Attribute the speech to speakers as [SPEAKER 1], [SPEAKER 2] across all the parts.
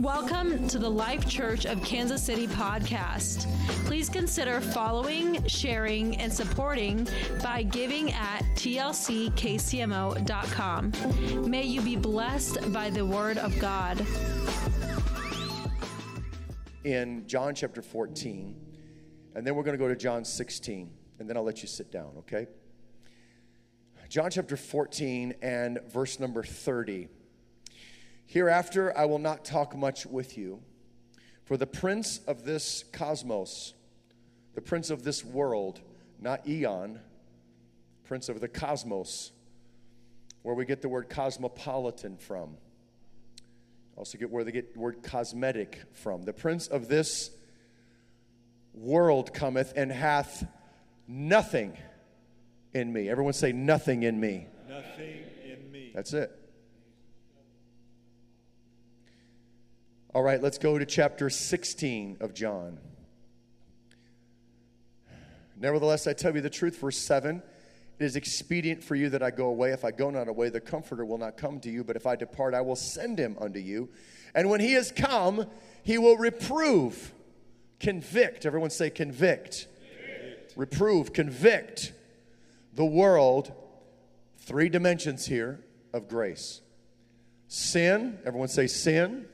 [SPEAKER 1] Welcome to the Life Church of Kansas City podcast. Please consider following, sharing, and supporting by giving at tlckcmo.com. May you be blessed by the word of God.
[SPEAKER 2] In John chapter 14, and then we're going to go to John 16, and then I'll let you sit down, okay? John chapter 14 and verse number 30. Hereafter I will not talk much with you, for the prince of this cosmos, the prince of this world, not eon, prince of the cosmos, where we get the word cosmopolitan from. Also get where they get the word cosmetic from. The prince of this world cometh and hath nothing in me. Everyone say nothing in me.
[SPEAKER 3] Nothing in me.
[SPEAKER 2] That's it. All right, let's go to chapter 16 of John. Nevertheless, I tell you the truth, verse 7 It is expedient for you that I go away. If I go not away, the Comforter will not come to you, but if I depart, I will send him unto you. And when he is come, he will reprove, convict. Everyone say, convict. convict. Reprove, convict the world. Three dimensions here of grace sin. Everyone say, sin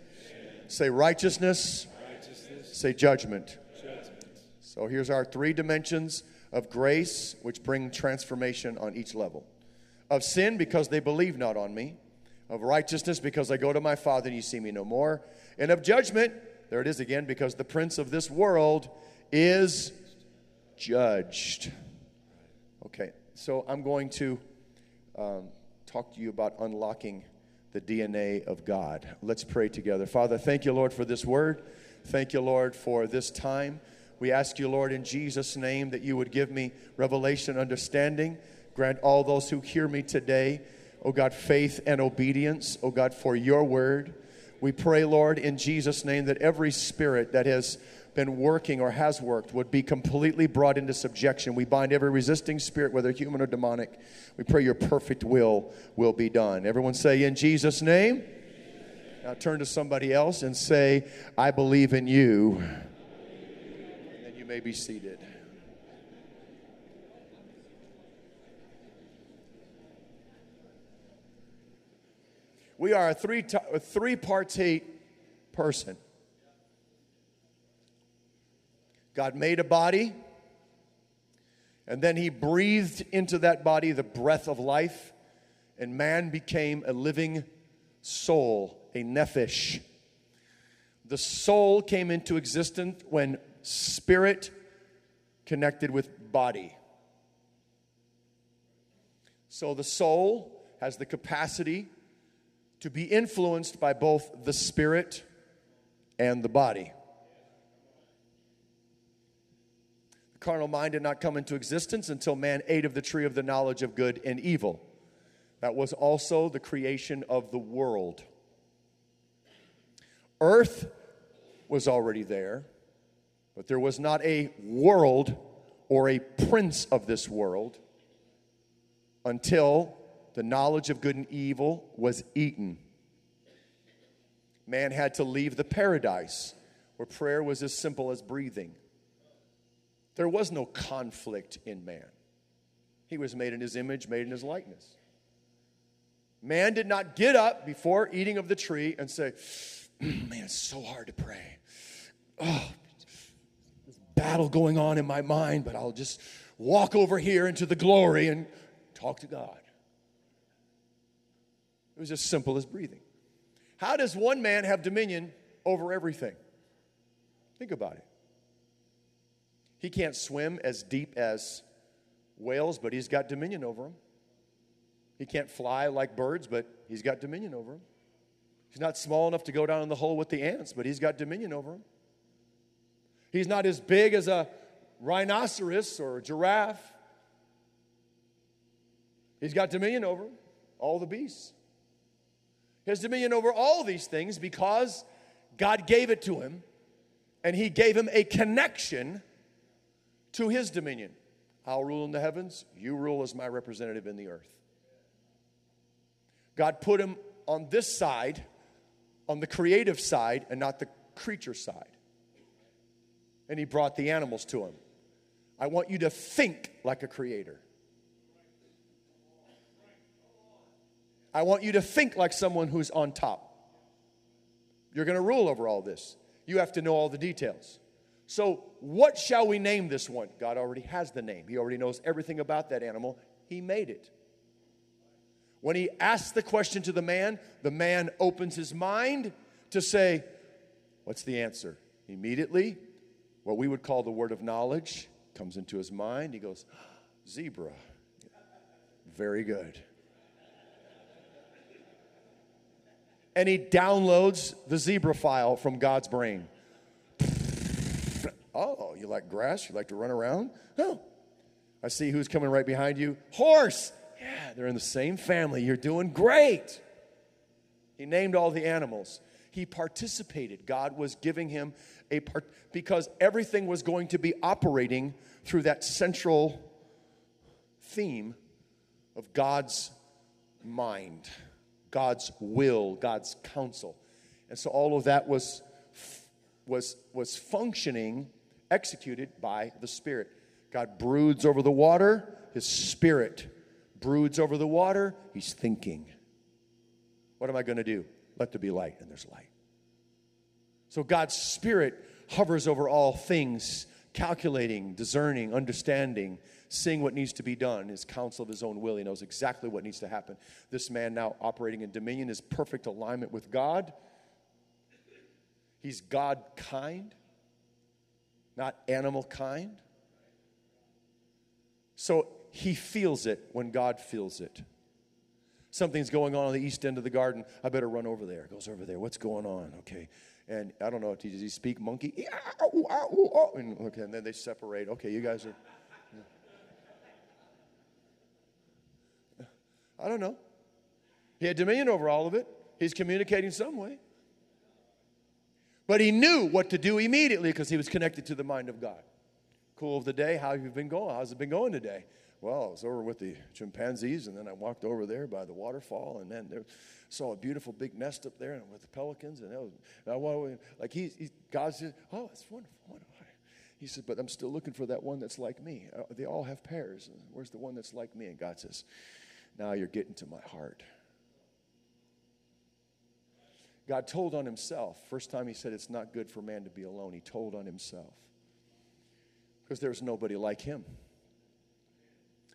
[SPEAKER 2] Say righteousness. righteousness. Say judgment. judgment. So here's our three dimensions of grace, which bring transformation on each level. Of sin, because they believe not on me. Of righteousness, because I go to my Father and you see me no more. And of judgment, there it is again, because the prince of this world is judged. Okay, so I'm going to um, talk to you about unlocking the DNA of God. Let's pray together. Father, thank you, Lord, for this word. Thank you, Lord, for this time. We ask you, Lord, in Jesus' name, that you would give me revelation, understanding. Grant all those who hear me today, oh God, faith and obedience, oh God, for your word. We pray, Lord, in Jesus' name, that every spirit that has been working or has worked would be completely brought into subjection. We bind every resisting spirit, whether human or demonic. We pray your perfect will will be done. Everyone say, In Jesus' name. Now turn to somebody else and say, I believe in you. And you may be seated. We are a three, a three partite person. God made a body, and then He breathed into that body the breath of life, and man became a living soul, a nephesh. The soul came into existence when spirit connected with body. So the soul has the capacity to be influenced by both the spirit and the body. Carnal mind did not come into existence until man ate of the tree of the knowledge of good and evil. That was also the creation of the world. Earth was already there, but there was not a world or a prince of this world until the knowledge of good and evil was eaten. Man had to leave the paradise where prayer was as simple as breathing. There was no conflict in man. He was made in his image, made in his likeness. Man did not get up before eating of the tree and say, Man, it's so hard to pray. Oh, this battle going on in my mind, but I'll just walk over here into the glory and talk to God. It was as simple as breathing. How does one man have dominion over everything? Think about it. He can't swim as deep as whales, but he's got dominion over them. He can't fly like birds, but he's got dominion over them. He's not small enough to go down in the hole with the ants, but he's got dominion over them. He's not as big as a rhinoceros or a giraffe. He's got dominion over all the beasts. He has dominion over all these things because God gave it to him, and he gave him a connection to his dominion. I'll rule in the heavens, you rule as my representative in the earth. God put him on this side on the creative side and not the creature side. And he brought the animals to him. I want you to think like a creator. I want you to think like someone who's on top. You're going to rule over all this. You have to know all the details. So, what shall we name this one? God already has the name, He already knows everything about that animal. He made it. When He asks the question to the man, the man opens his mind to say, What's the answer? Immediately, what we would call the word of knowledge comes into his mind. He goes, Zebra. Very good. And he downloads the zebra file from God's brain. Oh, you like grass? You like to run around? No. I see who's coming right behind you. Horse. Yeah, they're in the same family. You're doing great. He named all the animals. He participated. God was giving him a part because everything was going to be operating through that central theme of God's mind, God's will, God's counsel. And so all of that was was was functioning executed by the Spirit. God broods over the water, His Spirit broods over the water, He's thinking. What am I going to do? Let there be light, and there's light. So God's Spirit hovers over all things, calculating, discerning, understanding, seeing what needs to be done, his counsel of his own will. He knows exactly what needs to happen. This man now operating in dominion is perfect alignment with God. He's God kind not animal kind. So he feels it when God feels it. Something's going on on the east end of the garden. I better run over there. Goes over there. What's going on? Okay. And I don't know. Does he speak monkey? And, okay. And then they separate. Okay. You guys are. I don't know. He had dominion over all of it. He's communicating some way. But he knew what to do immediately because he was connected to the mind of God. Cool of the day. How have you been going? How's it been going today? Well, I was over with the chimpanzees, and then I walked over there by the waterfall, and then there, saw a beautiful big nest up there with the pelicans, and that was, I, like he, he, God said, "Oh, it's wonderful, wonderful." He said, "But I'm still looking for that one that's like me. Uh, they all have pairs. Where's the one that's like me?" And God says, "Now you're getting to my heart." God told on himself. First time he said it's not good for man to be alone, he told on himself. Because there's nobody like him.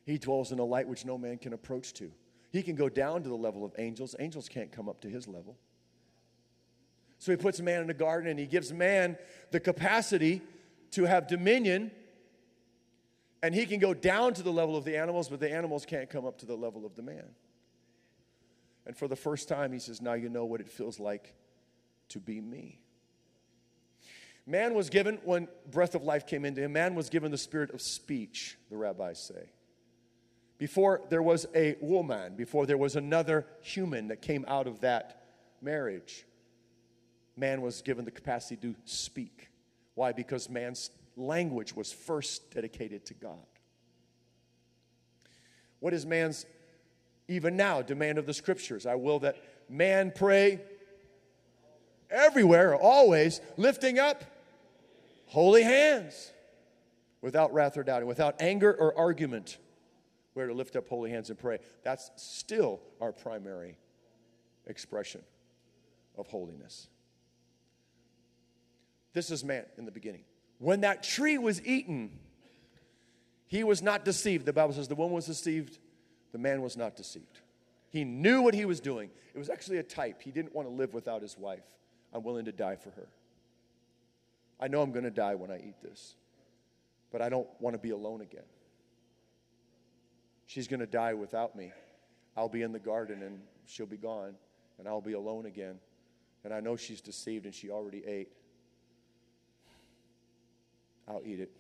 [SPEAKER 2] He dwells in a light which no man can approach to. He can go down to the level of angels. Angels can't come up to his level. So he puts man in a garden and he gives man the capacity to have dominion. And he can go down to the level of the animals, but the animals can't come up to the level of the man. And for the first time, he says, Now you know what it feels like to be me. Man was given, when breath of life came into him, man was given the spirit of speech, the rabbis say. Before there was a woman, before there was another human that came out of that marriage, man was given the capacity to speak. Why? Because man's language was first dedicated to God. What is man's even now, demand of the scriptures. I will that man pray everywhere, always, lifting up holy hands without wrath or doubting, without anger or argument. We're to lift up holy hands and pray. That's still our primary expression of holiness. This is man in the beginning. When that tree was eaten, he was not deceived. The Bible says the woman was deceived the man was not deceived. He knew what he was doing. It was actually a type. He didn't want to live without his wife. I'm willing to die for her. I know I'm going to die when I eat this, but I don't want to be alone again. She's going to die without me. I'll be in the garden and she'll be gone, and I'll be alone again. And I know she's deceived and she already ate. I'll eat it.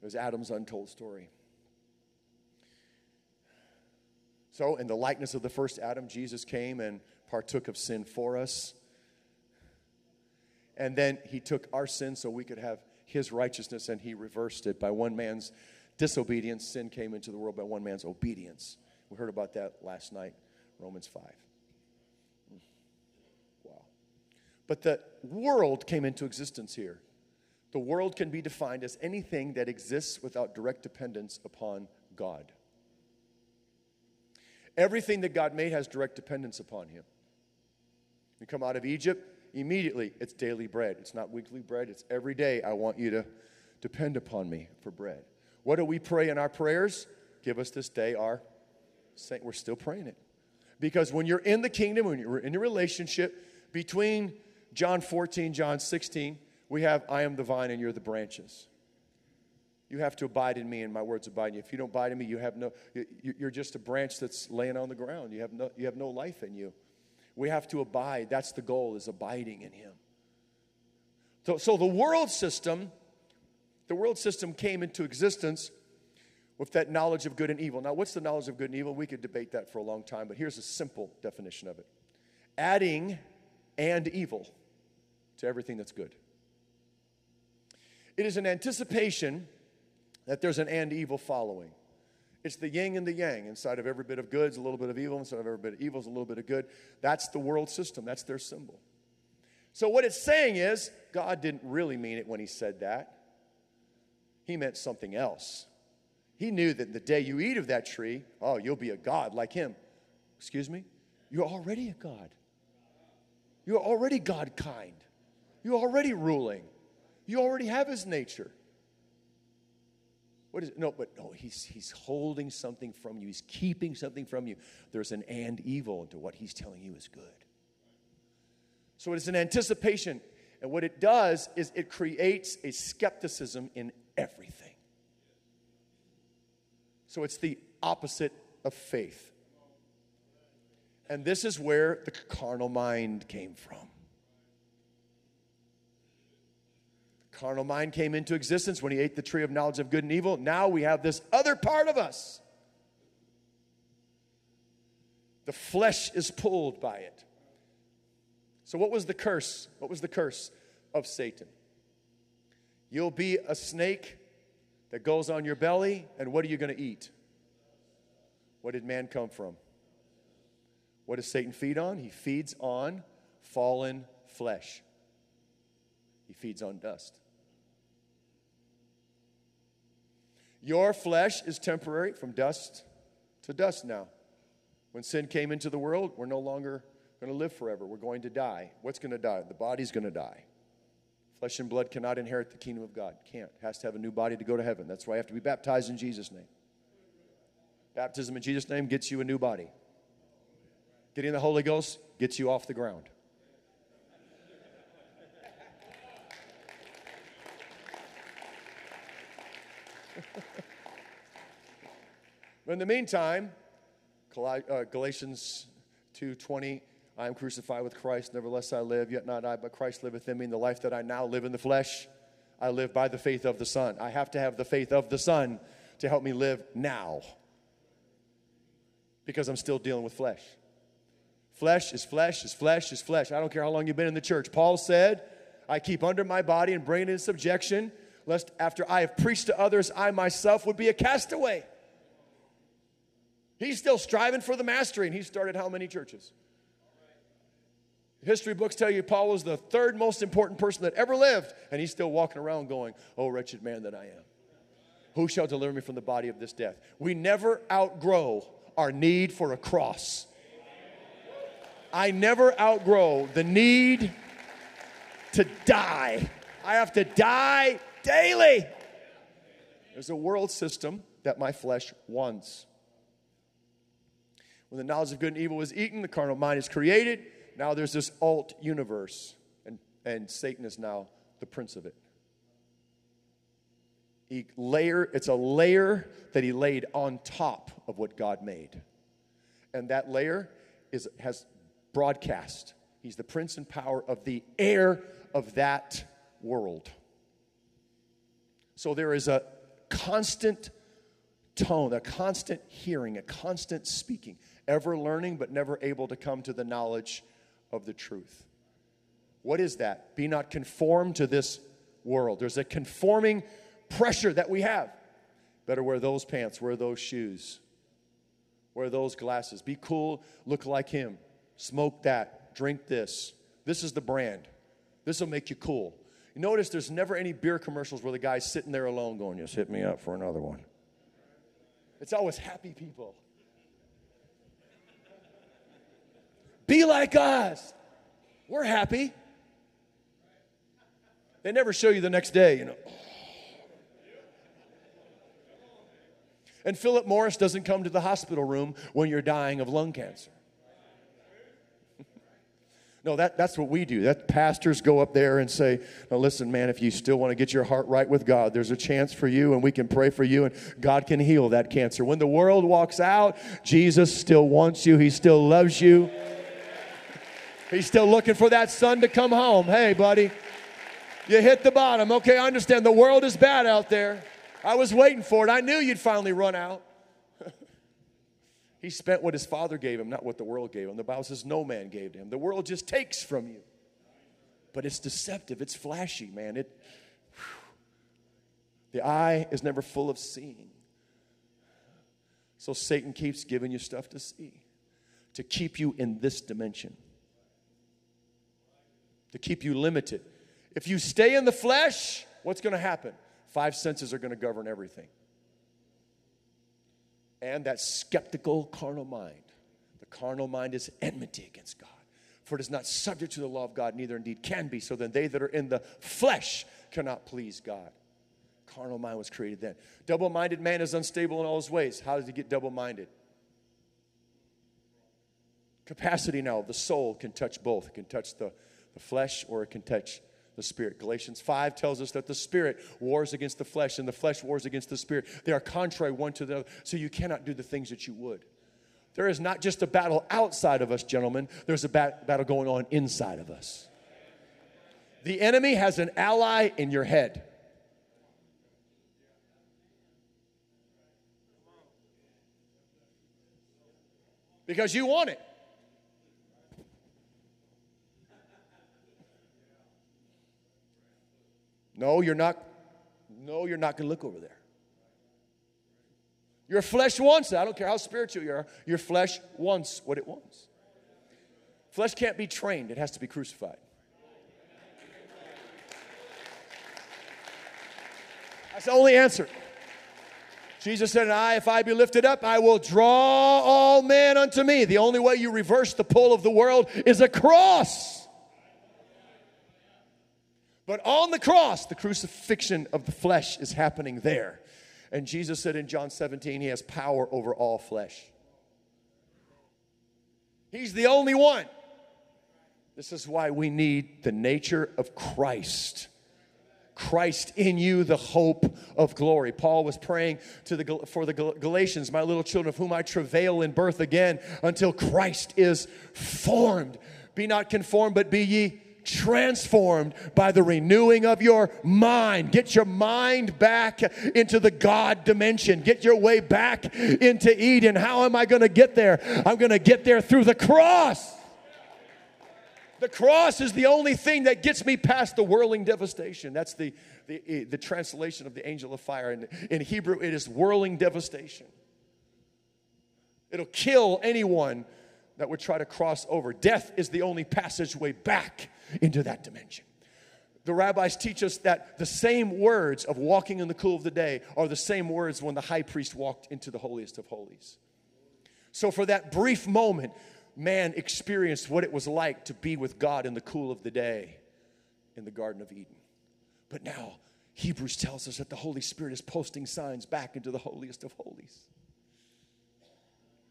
[SPEAKER 2] It was Adam's untold story. So, in the likeness of the first Adam, Jesus came and partook of sin for us. And then he took our sin so we could have his righteousness and he reversed it. By one man's disobedience, sin came into the world. By one man's obedience. We heard about that last night, Romans 5. Mm. Wow. But the world came into existence here. The world can be defined as anything that exists without direct dependence upon God. Everything that God made has direct dependence upon Him. You come out of Egypt, immediately it's daily bread. It's not weekly bread, it's every day. I want you to depend upon me for bread. What do we pray in our prayers? Give us this day our saint. We're still praying it. Because when you're in the kingdom, when you're in a relationship between John 14, John 16, we have I am the vine and you're the branches. You have to abide in me and my words abide in you. If you don't abide in me, you have no, you're just a branch that's laying on the ground. You have no, you have no life in you. We have to abide. That's the goal, is abiding in him. So, so the world system, the world system came into existence with that knowledge of good and evil. Now, what's the knowledge of good and evil? We could debate that for a long time, but here's a simple definition of it adding and evil to everything that's good. It is an anticipation that there's an and evil following. It's the yin and the yang. Inside of every bit of good is a little bit of evil. Inside of every bit of evil is a little bit of good. That's the world system. That's their symbol. So, what it's saying is, God didn't really mean it when He said that. He meant something else. He knew that the day you eat of that tree, oh, you'll be a God like Him. Excuse me? You're already a God. You're already God kind. You're already ruling. You already have His nature. What is it? No, but no, he's, he's holding something from you. He's keeping something from you. There's an and evil into what he's telling you is good. So it's an anticipation. And what it does is it creates a skepticism in everything. So it's the opposite of faith. And this is where the carnal mind came from. Carnal mind came into existence when he ate the tree of knowledge of good and evil. Now we have this other part of us. The flesh is pulled by it. So, what was the curse? What was the curse of Satan? You'll be a snake that goes on your belly, and what are you going to eat? What did man come from? What does Satan feed on? He feeds on fallen flesh, he feeds on dust. Your flesh is temporary from dust to dust now. When sin came into the world, we're no longer going to live forever. We're going to die. What's going to die? The body's going to die. Flesh and blood cannot inherit the kingdom of God. Can't. Has to have a new body to go to heaven. That's why you have to be baptized in Jesus' name. Baptism in Jesus' name gets you a new body. Getting the Holy Ghost gets you off the ground. But in the meantime, uh, Galatians 2:20, I am crucified with Christ, nevertheless I live, yet not I, but Christ liveth in me. In the life that I now live in the flesh, I live by the faith of the Son. I have to have the faith of the Son to help me live now because I'm still dealing with flesh. Flesh is flesh is flesh is flesh. I don't care how long you've been in the church. Paul said, I keep under my body and bring it in subjection lest after I have preached to others, I myself would be a castaway. He's still striving for the mastery, and he started how many churches? History books tell you Paul was the third most important person that ever lived, and he's still walking around going, Oh, wretched man that I am. Who shall deliver me from the body of this death? We never outgrow our need for a cross. I never outgrow the need to die. I have to die daily. There's a world system that my flesh wants. When the knowledge of good and evil was eaten, the carnal mind is created. Now there's this alt universe, and, and Satan is now the prince of it. He layer, it's a layer that he laid on top of what God made. And that layer is, has broadcast. He's the prince and power of the air of that world. So there is a constant tone, a constant hearing, a constant speaking, ever learning but never able to come to the knowledge of the truth. What is that? Be not conformed to this world. There's a conforming pressure that we have. Better wear those pants, wear those shoes, wear those glasses. Be cool, look like him. Smoke that, drink this. This is the brand. This will make you cool. You notice there's never any beer commercials where the guy's sitting there alone going, Just hit me up for another one. It's always happy people. Be like us. We're happy. They never show you the next day, you know. And Philip Morris doesn't come to the hospital room when you're dying of lung cancer. no, that, that's what we do. That pastors go up there and say, "Now listen, man, if you still want to get your heart right with God, there's a chance for you, and we can pray for you, and God can heal that cancer." When the world walks out, Jesus still wants you. He still loves you. He's still looking for that son to come home. Hey, buddy, you hit the bottom. Okay, I understand the world is bad out there. I was waiting for it. I knew you'd finally run out. he spent what his father gave him, not what the world gave him. The Bible says no man gave to him. The world just takes from you. But it's deceptive, it's flashy, man. It the eye is never full of seeing. So Satan keeps giving you stuff to see to keep you in this dimension, to keep you limited. If you stay in the flesh, what's going to happen? Five senses are going to govern everything. And that skeptical carnal mind. The carnal mind is enmity against God. For it is not subject to the law of God, neither indeed can be. So then they that are in the flesh cannot please God. Carnal mind was created then. Double minded man is unstable in all his ways. How does he get double minded? Capacity now, the soul can touch both. It can touch the, the flesh or it can touch the spirit. Galatians 5 tells us that the spirit wars against the flesh and the flesh wars against the spirit. They are contrary one to the other, so you cannot do the things that you would. There is not just a battle outside of us, gentlemen, there's a bat- battle going on inside of us. The enemy has an ally in your head. Because you want it. No, you're not. No, you're not going to look over there. Your flesh wants it. I don't care how spiritual you are. Your flesh wants what it wants. Flesh can't be trained, it has to be crucified. That's the only answer. Jesus said, And I, if I be lifted up, I will draw all men unto me. The only way you reverse the pull of the world is a cross. But on the cross, the crucifixion of the flesh is happening there. And Jesus said in John 17, He has power over all flesh. He's the only one. This is why we need the nature of Christ. Christ in you, the hope of glory. Paul was praying to the, for the Galatians, my little children, of whom I travail in birth again until Christ is formed. Be not conformed, but be ye transformed by the renewing of your mind. Get your mind back into the God dimension. Get your way back into Eden. How am I going to get there? I'm going to get there through the cross. The cross is the only thing that gets me past the whirling devastation. That's the, the, eh, the translation of the angel of fire. In, in Hebrew, it is whirling devastation. It'll kill anyone that would try to cross over. Death is the only passageway back into that dimension. The rabbis teach us that the same words of walking in the cool of the day are the same words when the high priest walked into the holiest of holies. So, for that brief moment, man experienced what it was like to be with God in the cool of the day in the Garden of Eden. But now, Hebrews tells us that the Holy Spirit is posting signs back into the holiest of holies.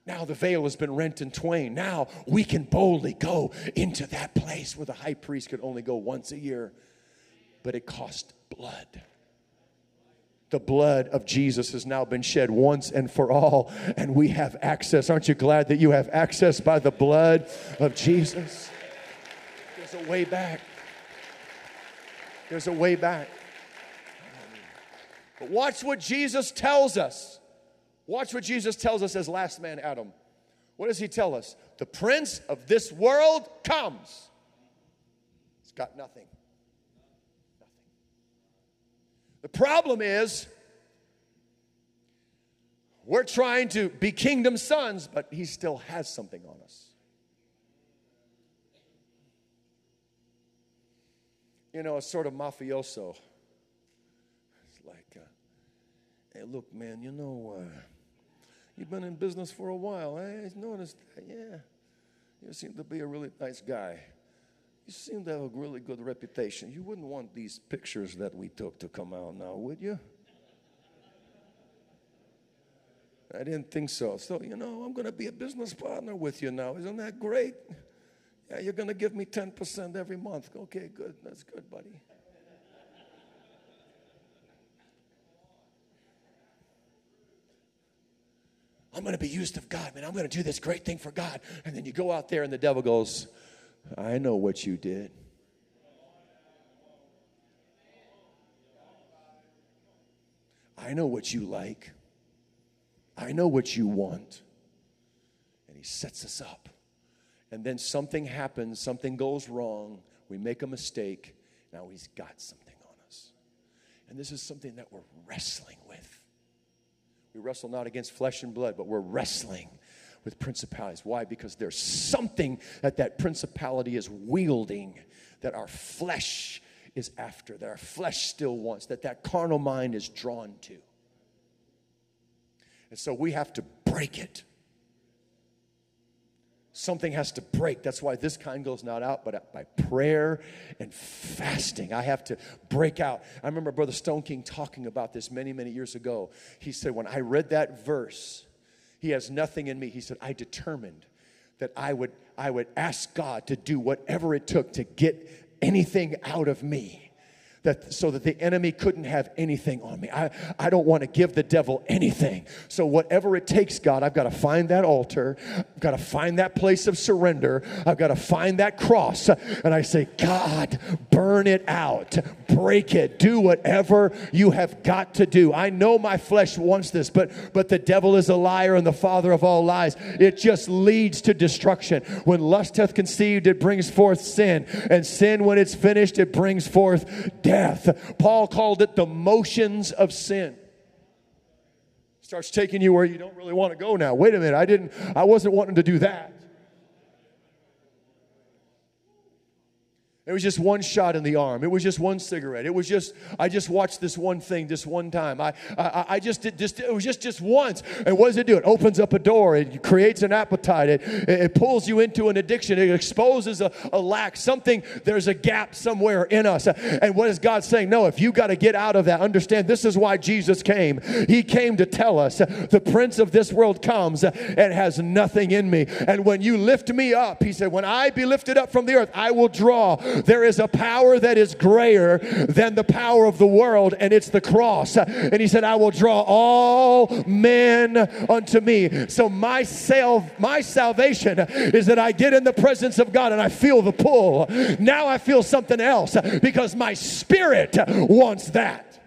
[SPEAKER 2] Now the veil has been rent in twain. Now we can boldly go into that place where the high priest could only go once a year, but it cost blood. The blood of Jesus has now been shed once and for all, and we have access. Aren't you glad that you have access by the blood of Jesus? There's a way back. There's a way back. But watch what Jesus tells us. Watch what Jesus tells us as last man Adam. What does he tell us? The prince of this world comes. He's got nothing. Nothing. The problem is, we're trying to be kingdom sons, but he still has something on us. you know, a sort of mafioso. It's like, uh, hey, look, man, you know, uh, you've been in business for a while. I noticed that, yeah. You seem to be a really nice guy. You seem to have a really good reputation. You wouldn't want these pictures that we took to come out now, would you? I didn't think so. So, you know, I'm going to be a business partner with you now. Isn't that great? Yeah, you're going to give me 10% every month. Okay, good. That's good, buddy. I'm going to be used of God, man. I'm going to do this great thing for God. And then you go out there and the devil goes, I know what you did. I know what you like. I know what you want. And he sets us up. And then something happens, something goes wrong, we make a mistake. Now he's got something on us. And this is something that we're wrestling with. We wrestle not against flesh and blood, but we're wrestling with principalities. Why? Because there's something that that principality is wielding that our flesh is after, that our flesh still wants, that that carnal mind is drawn to. And so we have to break it. Something has to break. That's why this kind goes not out, but by prayer and fasting. I have to break out. I remember Brother Stoneking talking about this many, many years ago. He said, When I read that verse, he has nothing in me. He said, I determined that I would, I would ask God to do whatever it took to get anything out of me that so that the enemy couldn't have anything on me. I, I don't want to give the devil anything. So whatever it takes, God, I've got to find that altar. I've got to find that place of surrender. I've got to find that cross. And I say, God, burn it out. Break it. Do whatever you have got to do. I know my flesh wants this, but but the devil is a liar and the father of all lies. It just leads to destruction. When lust hath conceived, it brings forth sin. And sin, when it's finished, it brings forth death. Paul called it the motions of sin. Starts taking you where you don't really want to go now. Wait a minute, I didn't, I wasn't wanting to do that. It was just one shot in the arm. It was just one cigarette. It was just, I just watched this one thing this one time. I, I, I just did just, it was just, just once. And what does it do? It opens up a door. It creates an appetite. It, it pulls you into an addiction. It exposes a, a lack. Something, there's a gap somewhere in us. And what is God saying? No, if you got to get out of that, understand this is why Jesus came. He came to tell us the prince of this world comes and has nothing in me. And when you lift me up, he said, when I be lifted up from the earth, I will draw there is a power that is greater than the power of the world, and it's the cross. And he said, I will draw all men unto me. So my self, my salvation is that I get in the presence of God and I feel the pull. Now I feel something else because my spirit wants that.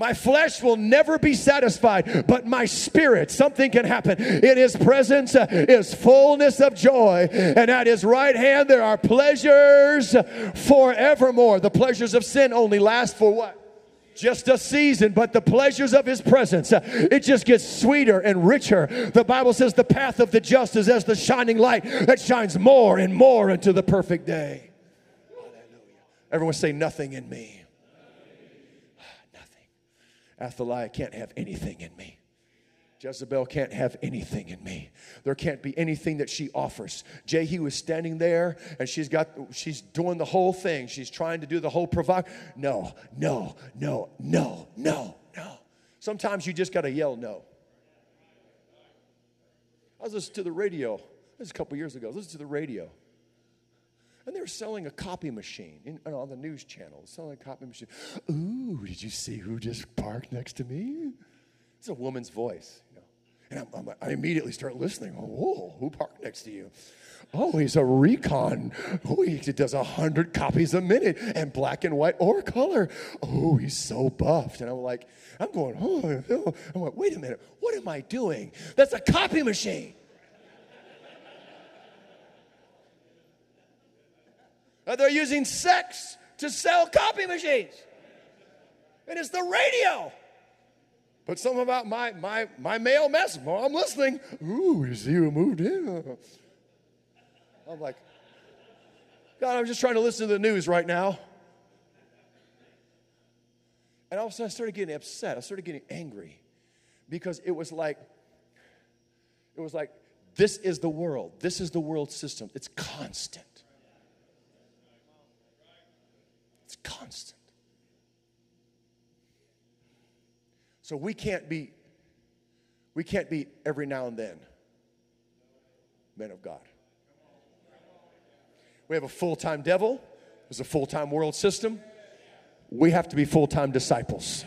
[SPEAKER 2] My flesh will never be satisfied, but my spirit, something can happen. In his presence uh, is fullness of joy, and at his right hand there are pleasures forevermore. The pleasures of sin only last for what? just a season, but the pleasures of his presence, uh, it just gets sweeter and richer. The Bible says the path of the just is as the shining light that shines more and more into the perfect day. Hallelujah. Everyone say, Nothing in me. Athaliah can't have anything in me. Jezebel can't have anything in me. There can't be anything that she offers. Jehu is standing there and she's got she's doing the whole thing. She's trying to do the whole provoke. No, no, no, no, no, no. Sometimes you just gotta yell no. I was listening to the radio. This is a couple years ago. Listen to the radio. And they were selling a copy machine in, on the news channel, selling a copy machine. Ooh, did you see who just parked next to me? It's a woman's voice, you know. And I'm, I'm, i immediately start listening. Oh, whoa, who parked next to you? Oh, he's a recon. Oh, he does a hundred copies a minute and black and white or color. Oh, he's so buffed. And I'm like, I'm going, oh, oh. I'm like, wait a minute, what am I doing? That's a copy machine. Uh, they're using sex to sell copy machines. And it's the radio. But something about my my my male message. Well, I'm listening. Ooh, you see who moved in? I'm like, God, I'm just trying to listen to the news right now. And all of a sudden, I started getting upset. I started getting angry because it was like, it was like, this is the world. This is the world system. It's constant. It's constant. So we can't be, we can't be every now and then men of God. We have a full time devil, there's a full time world system. We have to be full time disciples.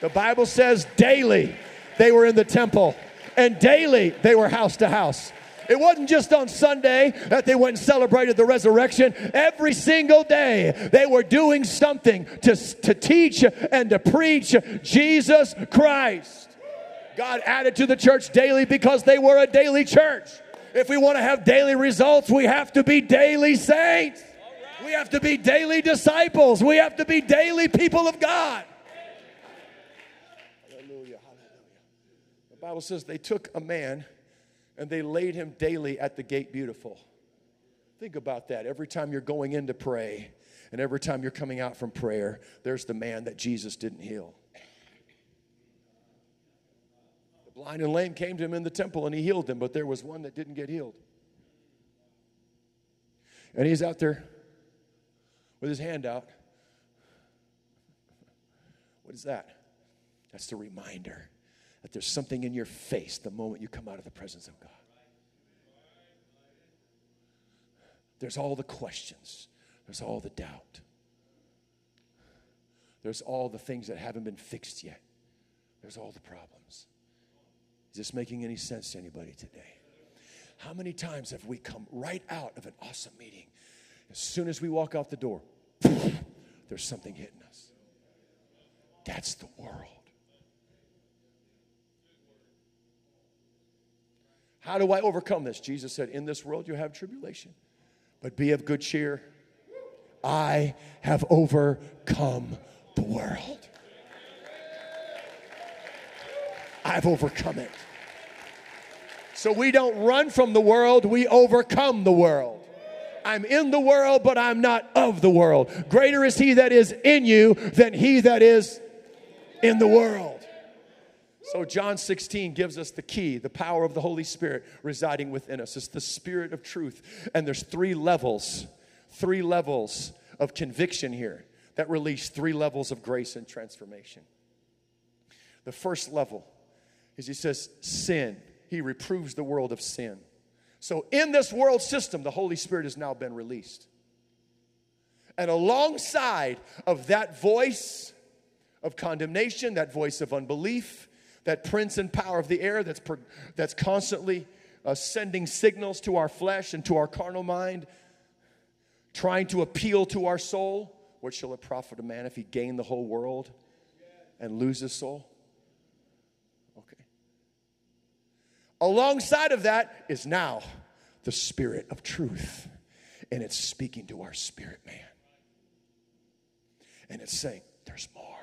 [SPEAKER 2] The Bible says daily they were in the temple, and daily they were house to house. It wasn't just on Sunday that they went and celebrated the resurrection. Every single day they were doing something to, to teach and to preach Jesus Christ. God added to the church daily because they were a daily church. If we want to have daily results, we have to be daily saints. We have to be daily disciples. We have to be daily people of God. Hallelujah. Hallelujah. The Bible says they took a man and they laid him daily at the gate beautiful. Think about that. Every time you're going in to pray and every time you're coming out from prayer, there's the man that Jesus didn't heal. The blind and lame came to him in the temple and he healed them, but there was one that didn't get healed. And he's out there with his hand out. What is that? That's the reminder there's something in your face the moment you come out of the presence of God. There's all the questions, there's all the doubt, there's all the things that haven't been fixed yet, there's all the problems. Is this making any sense to anybody today? How many times have we come right out of an awesome meeting? As soon as we walk out the door, there's something hitting us. That's the world. How do I overcome this? Jesus said, In this world you have tribulation, but be of good cheer. I have overcome the world. I've overcome it. So we don't run from the world, we overcome the world. I'm in the world, but I'm not of the world. Greater is he that is in you than he that is in the world. So, John 16 gives us the key, the power of the Holy Spirit residing within us. It's the Spirit of truth. And there's three levels, three levels of conviction here that release three levels of grace and transformation. The first level is he says, sin. He reproves the world of sin. So, in this world system, the Holy Spirit has now been released. And alongside of that voice of condemnation, that voice of unbelief, that prince and power of the air that's, per, that's constantly uh, sending signals to our flesh and to our carnal mind, trying to appeal to our soul. What shall it profit a man if he gain the whole world and lose his soul? Okay. Alongside of that is now the spirit of truth, and it's speaking to our spirit man. And it's saying, There's more.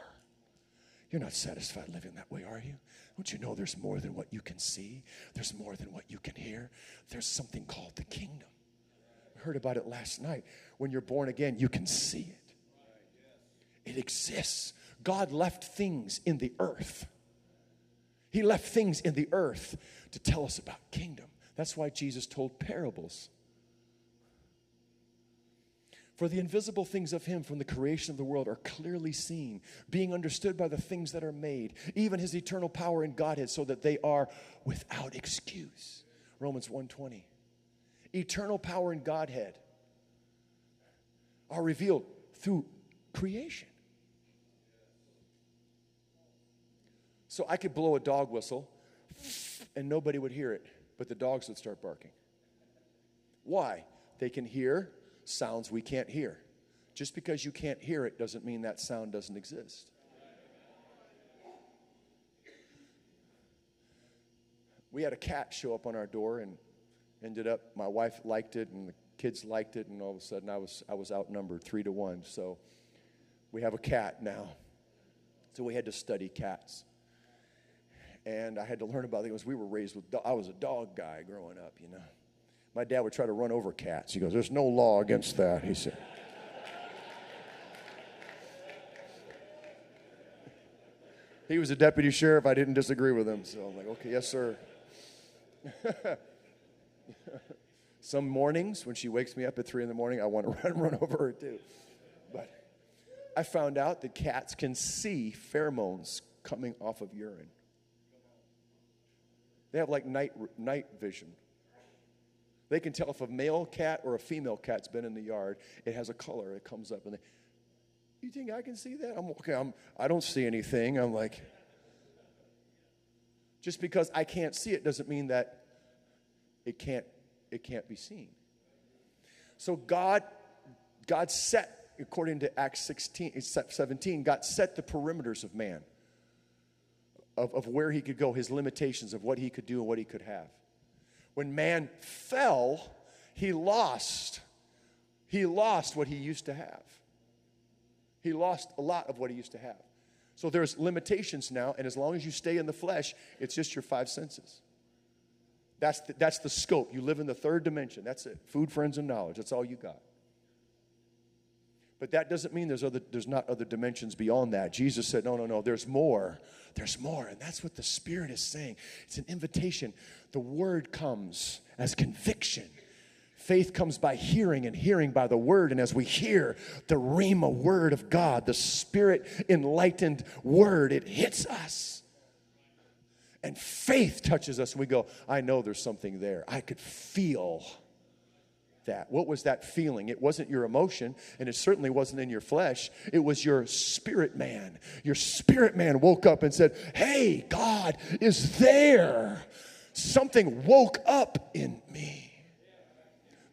[SPEAKER 2] You're not satisfied living that way, are you? Don't you know there's more than what you can see? There's more than what you can hear. There's something called the kingdom. We heard about it last night. When you're born again, you can see it. It exists. God left things in the earth. He left things in the earth to tell us about kingdom. That's why Jesus told parables. For the invisible things of him from the creation of the world are clearly seen, being understood by the things that are made, even his eternal power and Godhead, so that they are without excuse. Romans 1:20. Eternal power and Godhead are revealed through creation. So I could blow a dog whistle and nobody would hear it, but the dogs would start barking. Why? They can hear sounds we can't hear. Just because you can't hear it doesn't mean that sound doesn't exist. We had a cat show up on our door and ended up my wife liked it and the kids liked it and all of a sudden I was I was outnumbered 3 to 1. So we have a cat now. So we had to study cats. And I had to learn about things. We were raised with I was a dog guy growing up, you know. My dad would try to run over cats. He goes, There's no law against that, he said. he was a deputy sheriff. I didn't disagree with him. So I'm like, Okay, yes, sir. Some mornings when she wakes me up at three in the morning, I want to run, run over her too. But I found out that cats can see pheromones coming off of urine. They have like night, night vision. They can tell if a male cat or a female cat's been in the yard. It has a color. It comes up, and they, you think I can see that? I'm okay. I'm. I don't see anything. I'm like, just because I can't see it doesn't mean that it can't. It can't be seen. So God, God set according to Acts 16, 17, God set the perimeters of man, of, of where he could go, his limitations of what he could do and what he could have. When man fell, he lost. He lost what he used to have. He lost a lot of what he used to have. So there's limitations now, and as long as you stay in the flesh, it's just your five senses. That's the, that's the scope. You live in the third dimension. That's it. Food, friends, and knowledge. That's all you got. But that doesn't mean there's, other, there's not other dimensions beyond that. Jesus said, no, no, no, there's more. There's more. And that's what the Spirit is saying. It's an invitation. The Word comes as conviction. Faith comes by hearing, and hearing by the Word. And as we hear the Rhema Word of God, the Spirit enlightened Word, it hits us. And faith touches us, and we go, I know there's something there. I could feel that? What was that feeling? It wasn't your emotion, and it certainly wasn't in your flesh. It was your spirit man. Your spirit man woke up and said, Hey, God is there. Something woke up in me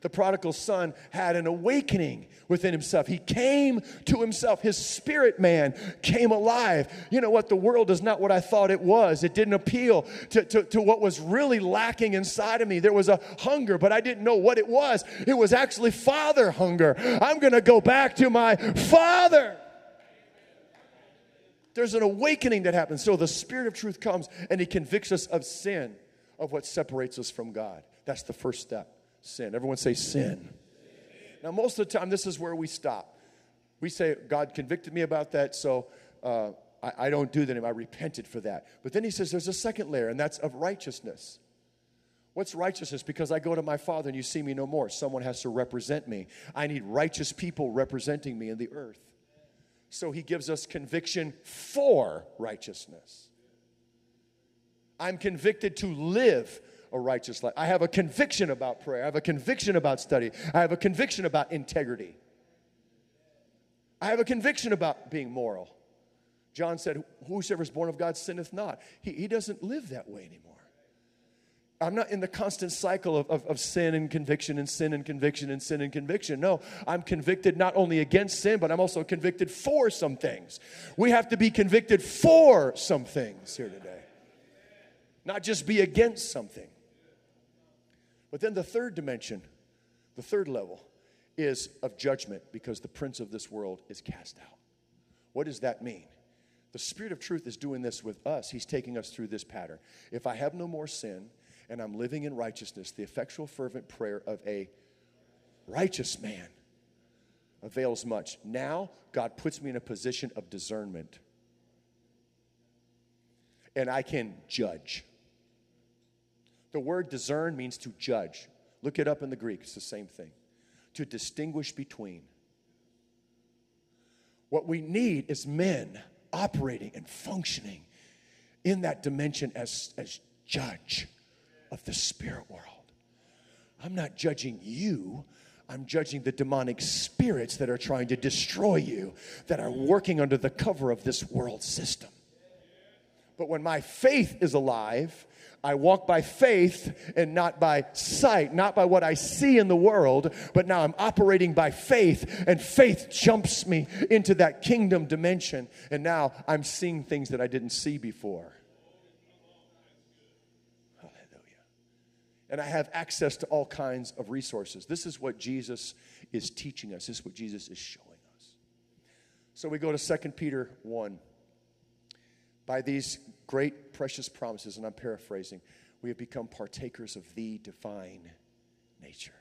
[SPEAKER 2] the prodigal son had an awakening within himself. He came to himself. His spirit man came alive. You know what? The world is not what I thought it was. It didn't appeal to, to, to what was really lacking inside of me. There was a hunger, but I didn't know what it was. It was actually father hunger. I'm going to go back to my father. There's an awakening that happens. So the Spirit of truth comes and He convicts us of sin, of what separates us from God. That's the first step sin. Everyone say sin. Now, most of the time, this is where we stop. We say, God convicted me about that, so uh, I, I don't do that anymore. I repented for that. But then he says there's a second layer, and that's of righteousness. What's righteousness? Because I go to my Father and you see me no more. Someone has to represent me. I need righteous people representing me in the earth. So he gives us conviction for righteousness. I'm convicted to live a righteous life. I have a conviction about prayer. I have a conviction about study. I have a conviction about integrity. I have a conviction about being moral. John said, Whosoever is born of God sinneth not. He, he doesn't live that way anymore. I'm not in the constant cycle of, of, of, sin and conviction and sin and conviction and sin and conviction. No, I'm convicted not only against sin, but I'm also convicted for some things. We have to be convicted for some things here today, not just be against something. But then the third dimension, the third level, is of judgment because the prince of this world is cast out. What does that mean? The Spirit of truth is doing this with us. He's taking us through this pattern. If I have no more sin and I'm living in righteousness, the effectual, fervent prayer of a righteous man avails much. Now, God puts me in a position of discernment. And I can judge. The word discern means to judge. Look it up in the Greek, it's the same thing. To distinguish between. What we need is men operating and functioning in that dimension as, as judge of the spirit world. I'm not judging you. I'm judging the demonic spirits that are trying to destroy you, that are working under the cover of this world system. But when my faith is alive, I walk by faith and not by sight, not by what I see in the world, but now I'm operating by faith, and faith jumps me into that kingdom dimension. And now I'm seeing things that I didn't see before. Hallelujah. And I have access to all kinds of resources. This is what Jesus is teaching us, this is what Jesus is showing us. So we go to 2 Peter 1 by these great, precious promises, and I'm paraphrasing, we have become partakers of the divine nature.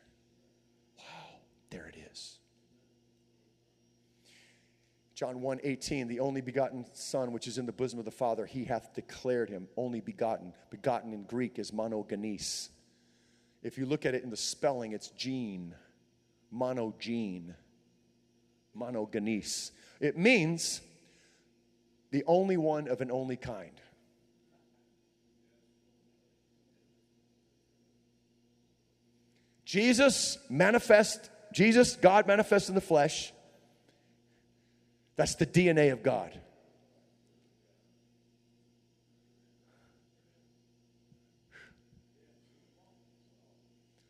[SPEAKER 2] Wow, there it is. John 1 18, the only begotten Son which is in the bosom of the Father, he hath declared him, only begotten. Begotten in Greek is monogenes. If you look at it in the spelling, it's gene, monogene, monogenes. It means the only one of an only kind. Jesus manifest, Jesus, God manifest in the flesh. That's the DNA of God.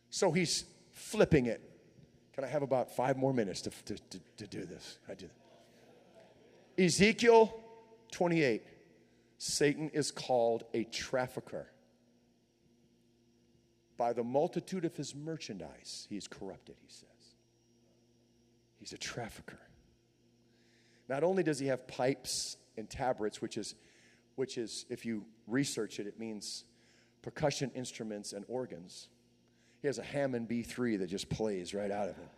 [SPEAKER 2] So he's flipping it. Can I have about five more minutes to, to, to, to do this? I do. Ezekiel 28. Satan is called a trafficker. By the multitude of his merchandise, he is corrupted, he says. He's a trafficker. Not only does he have pipes and tabrets, which is, which is, if you research it, it means percussion instruments and organs. He has a Hammond B3 that just plays right out of him.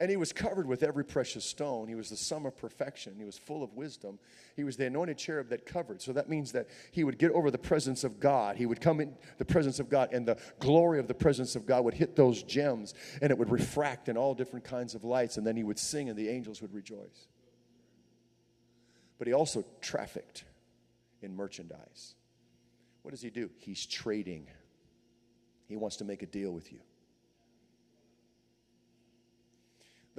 [SPEAKER 2] And he was covered with every precious stone. He was the sum of perfection. He was full of wisdom. He was the anointed cherub that covered. So that means that he would get over the presence of God. He would come in the presence of God, and the glory of the presence of God would hit those gems, and it would refract in all different kinds of lights, and then he would sing, and the angels would rejoice. But he also trafficked in merchandise. What does he do? He's trading. He wants to make a deal with you.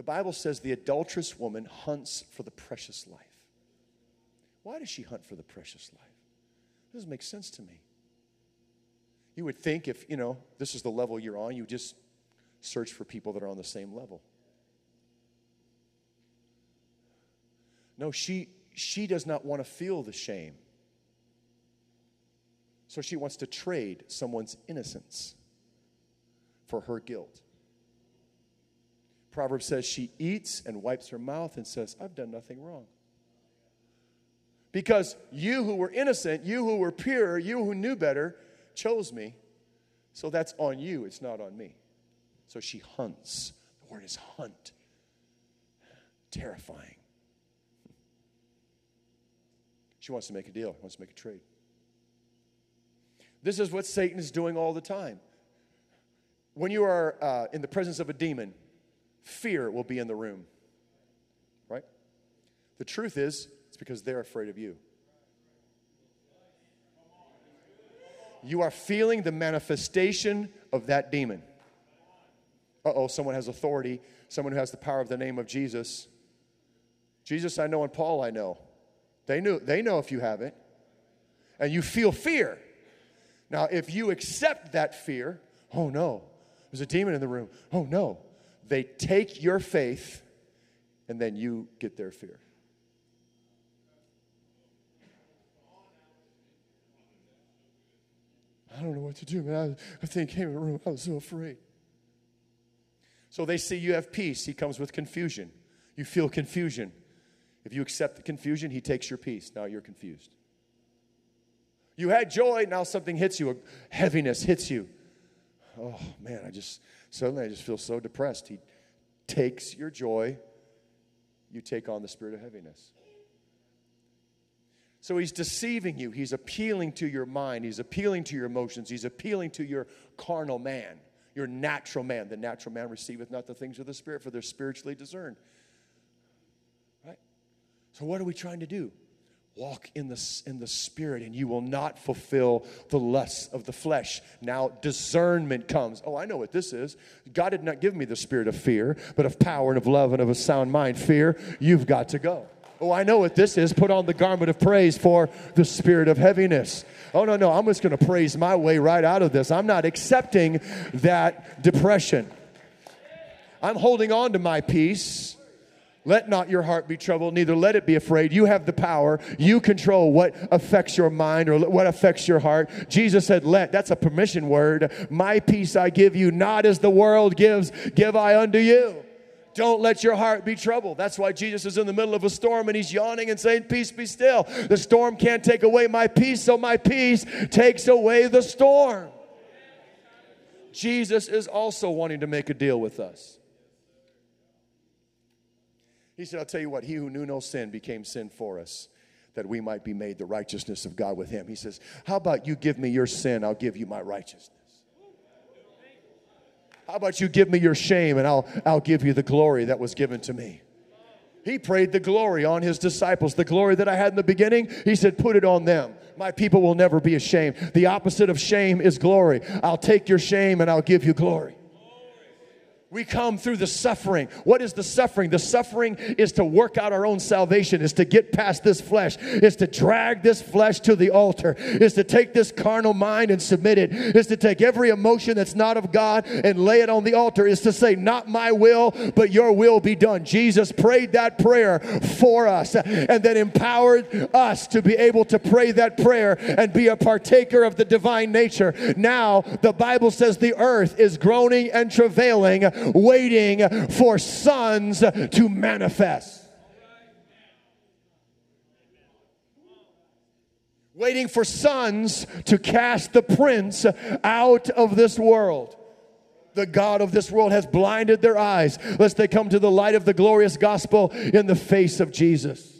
[SPEAKER 2] The Bible says the adulterous woman hunts for the precious life. Why does she hunt for the precious life? It doesn't make sense to me. You would think if, you know, this is the level you're on, you just search for people that are on the same level. No, she she does not want to feel the shame. So she wants to trade someone's innocence for her guilt. Proverbs says she eats and wipes her mouth and says, I've done nothing wrong. Because you who were innocent, you who were pure, you who knew better, chose me. So that's on you, it's not on me. So she hunts. The word is hunt. Terrifying. She wants to make a deal, wants to make a trade. This is what Satan is doing all the time. When you are uh, in the presence of a demon, fear will be in the room. Right? The truth is, it's because they're afraid of you. You are feeling the manifestation of that demon. Uh oh, someone has authority, someone who has the power of the name of Jesus. Jesus, I know, and Paul, I know. They, knew, they know if you have it. And you feel fear. Now, if you accept that fear, oh no, there's a demon in the room. Oh no, they take your faith and then you get their fear. I don't know what to do, man. I, I think came in the room. I was so afraid. So they see you have peace. He comes with confusion. You feel confusion. If you accept the confusion, he takes your peace. Now you're confused. You had joy, now something hits you, a heaviness hits you. Oh man, I just suddenly I just feel so depressed. He takes your joy, you take on the spirit of heaviness. So he's deceiving you. He's appealing to your mind. He's appealing to your emotions. He's appealing to your carnal man, your natural man. The natural man receiveth not the things of the spirit, for they're spiritually discerned. Right? So, what are we trying to do? Walk in the, in the Spirit, and you will not fulfill the lusts of the flesh. Now, discernment comes. Oh, I know what this is. God did not give me the spirit of fear, but of power and of love and of a sound mind. Fear, you've got to go. Oh, I know what this is. Put on the garment of praise for the spirit of heaviness. Oh, no, no, I'm just going to praise my way right out of this. I'm not accepting that depression. I'm holding on to my peace let not your heart be troubled, neither let it be afraid. You have the power. You control what affects your mind or what affects your heart. Jesus said, Let. That's a permission word. My peace I give you, not as the world gives, give I unto you. Don't let your heart be troubled. That's why Jesus is in the middle of a storm and he's yawning and saying, Peace be still. The storm can't take away my peace, so my peace takes away the storm. Jesus is also wanting to make a deal with us. He said, I'll tell you what, he who knew no sin became sin for us, that we might be made the righteousness of God with him. He says, How about you give me your sin, I'll give you my righteousness. How about you give me your shame and I'll, I'll give you the glory that was given to me? He prayed the glory on his disciples. The glory that I had in the beginning, he said, put it on them. My people will never be ashamed. The opposite of shame is glory. I'll take your shame and I'll give you glory. We come through the suffering. What is the suffering? The suffering is to work out our own salvation, is to get past this flesh, is to drag this flesh to the altar, is to take this carnal mind and submit it, is to take every emotion that's not of God and lay it on the altar, is to say, Not my will, but your will be done. Jesus prayed that prayer for us and then empowered us to be able to pray that prayer and be a partaker of the divine nature. Now, the Bible says the earth is groaning and travailing waiting for sons to manifest. Waiting for sons to cast the prince out of this world the God of this world has blinded their eyes, lest they come to the light of the glorious gospel in the face of Jesus.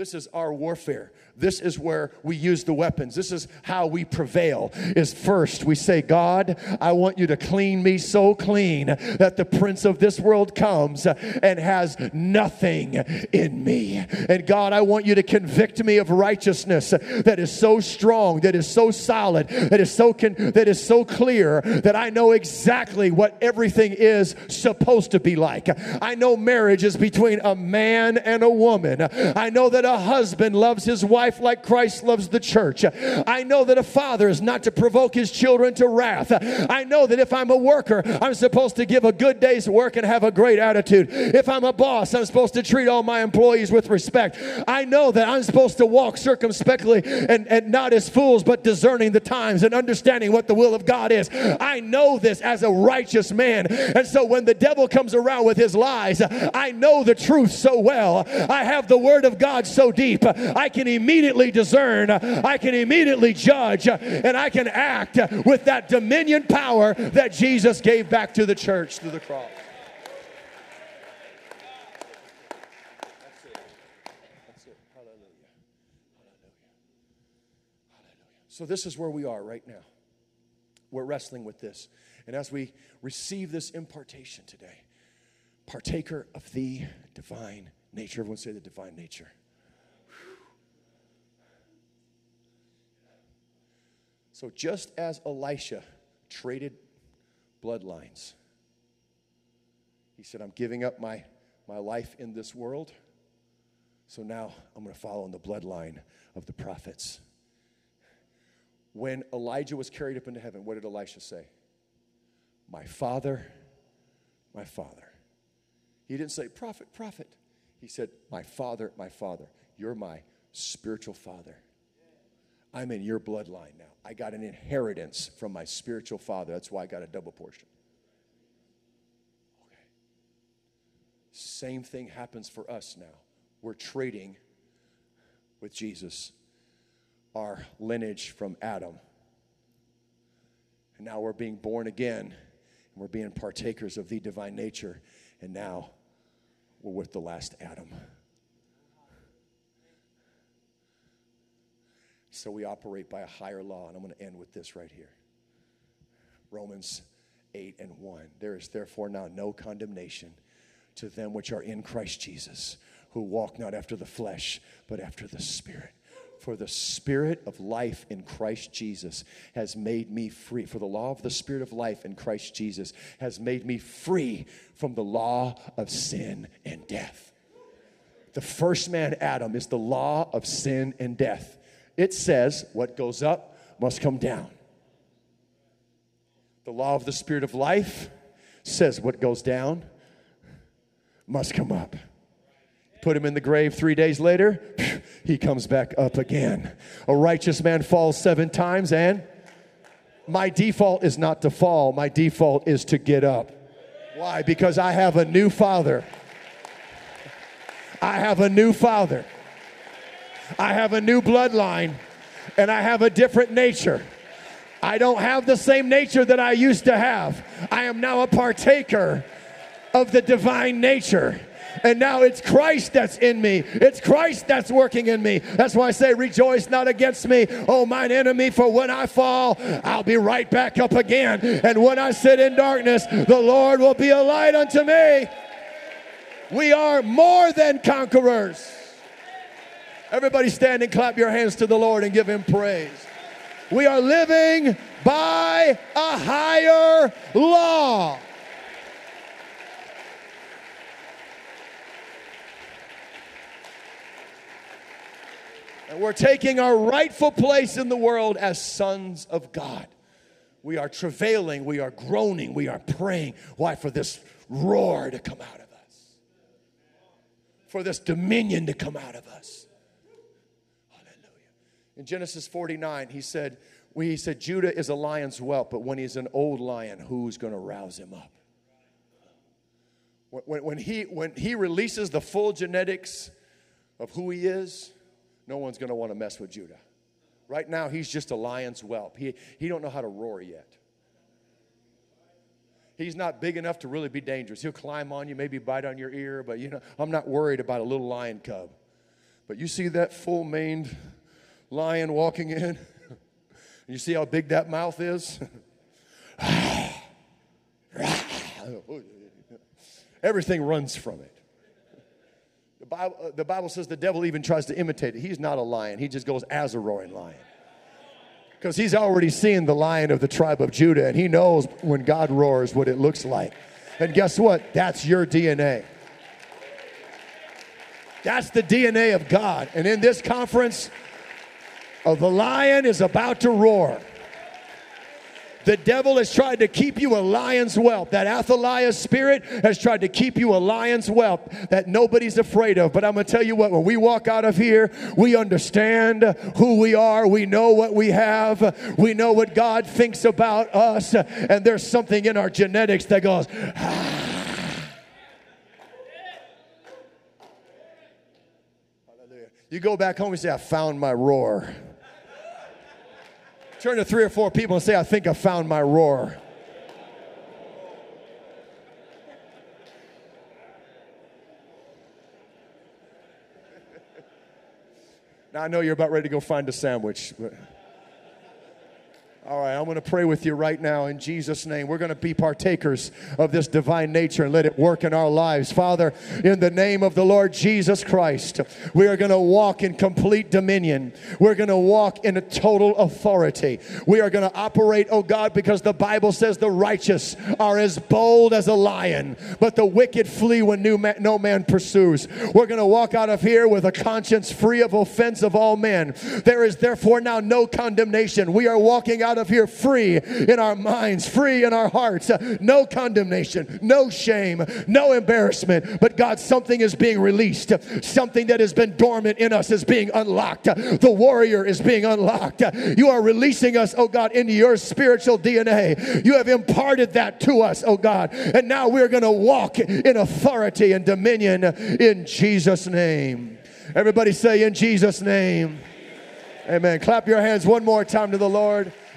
[SPEAKER 2] This is our warfare. This is where we use the weapons. This is how we prevail. Is first we say, God, I want you to clean me so clean that the prince of this world comes and has nothing in me. And God, I want you to convict me of righteousness that is so strong, that is so solid, that is so con- that is so clear that I know exactly what everything is supposed to be like. I know marriage is between a man and a woman. I know that a husband loves his wife like Christ loves the church. I know that a father is not to provoke his children to wrath. I know that if I'm a worker, I'm supposed to give a good day's work and have a great attitude. If I'm a boss, I'm supposed to treat all my employees with respect. I know that I'm supposed to walk circumspectly and, and not as fools, but discerning the times and understanding what the will of God is. I know this as a righteous man. And so when the devil comes around with his lies, I know the truth so well. I have the word of God so deep, I can immediately discern, I can immediately judge, and I can act with that dominion power that Jesus gave back to the church through the cross. So, this is where we are right now. We're wrestling with this. And as we receive this impartation today, partaker of the divine nature, everyone say the divine nature. So just as Elisha traded bloodlines, he said, I'm giving up my, my life in this world. So now I'm going to follow in the bloodline of the prophets. When Elijah was carried up into heaven, what did Elisha say? My father, my father. He didn't say, prophet, prophet. He said, My father, my father. You're my spiritual father. I'm in your bloodline now. I got an inheritance from my spiritual father. That's why I got a double portion. Okay. Same thing happens for us now. We're trading with Jesus our lineage from Adam. And now we're being born again, and we're being partakers of the divine nature, and now we're with the last Adam. So we operate by a higher law. And I'm going to end with this right here Romans 8 and 1. There is therefore now no condemnation to them which are in Christ Jesus, who walk not after the flesh, but after the Spirit. For the Spirit of life in Christ Jesus has made me free. For the law of the Spirit of life in Christ Jesus has made me free from the law of sin and death. The first man, Adam, is the law of sin and death it says what goes up must come down. The law of the Spirit of life says what goes down must come up. Put him in the grave three days later, he comes back up again. A righteous man falls seven times, and my default is not to fall, my default is to get up. Why? Because I have a new father. I have a new father. I have a new bloodline and I have a different nature. I don't have the same nature that I used to have. I am now a partaker of the divine nature. And now it's Christ that's in me. It's Christ that's working in me. That's why I say, Rejoice not against me, oh mine enemy, for when I fall, I'll be right back up again. And when I sit in darkness, the Lord will be a light unto me. We are more than conquerors. Everybody stand and clap your hands to the Lord and give him praise. We are living by a higher law. And we're taking our rightful place in the world as sons of God. We are travailing, we are groaning, we are praying. Why? For this roar to come out of us, for this dominion to come out of us. In Genesis 49, he said, he said, Judah is a lion's whelp, but when he's an old lion, who's going to rouse him up? When, when, he, when he releases the full genetics of who he is, no one's going to want to mess with Judah. Right now, he's just a lion's whelp. He, he don't know how to roar yet. He's not big enough to really be dangerous. He'll climb on you, maybe bite on your ear, but you know, I'm not worried about a little lion cub. But you see that full maned lion walking in? you see how big that mouth is? Everything runs from it. Bible, uh, the Bible says the devil even tries to imitate it. He's not a lion, he just goes as a roaring lion. Because he's already seen the lion of the tribe of Judah, and he knows when God roars what it looks like. And guess what? That's your DNA. That's the DNA of God. And in this conference, uh, the lion is about to roar. The devil has tried to keep you a lion's whelp. That Athaliah spirit has tried to keep you a lion's whelp that nobody's afraid of. But I'm going to tell you what, when we walk out of here, we understand who we are. We know what we have. We know what God thinks about us. And there's something in our genetics that goes, ah. You go back home and say, I found my roar. Turn to three or four people and say, I think I found my roar. now I know you're about ready to go find a sandwich. But all right, I'm going to pray with you right now in Jesus' name. We're going to be partakers of this divine nature and let it work in our lives. Father, in the name of the Lord Jesus Christ, we are going to walk in complete dominion. We're going to walk in a total authority. We are going to operate, oh God, because the Bible says the righteous are as bold as a lion, but the wicked flee when no man pursues. We're going to walk out of here with a conscience free of offense of all men. There is therefore now no condemnation. We are walking out of here free in our minds, free in our hearts. No condemnation, no shame, no embarrassment. But God, something is being released. Something that has been dormant in us is being unlocked. The warrior is being unlocked. You are releasing us, oh God, into your spiritual DNA. You have imparted that to us, oh God. And now we're going to walk in authority and dominion in Jesus' name. Everybody say, in Jesus' name. Amen. Clap your hands one more time to the Lord.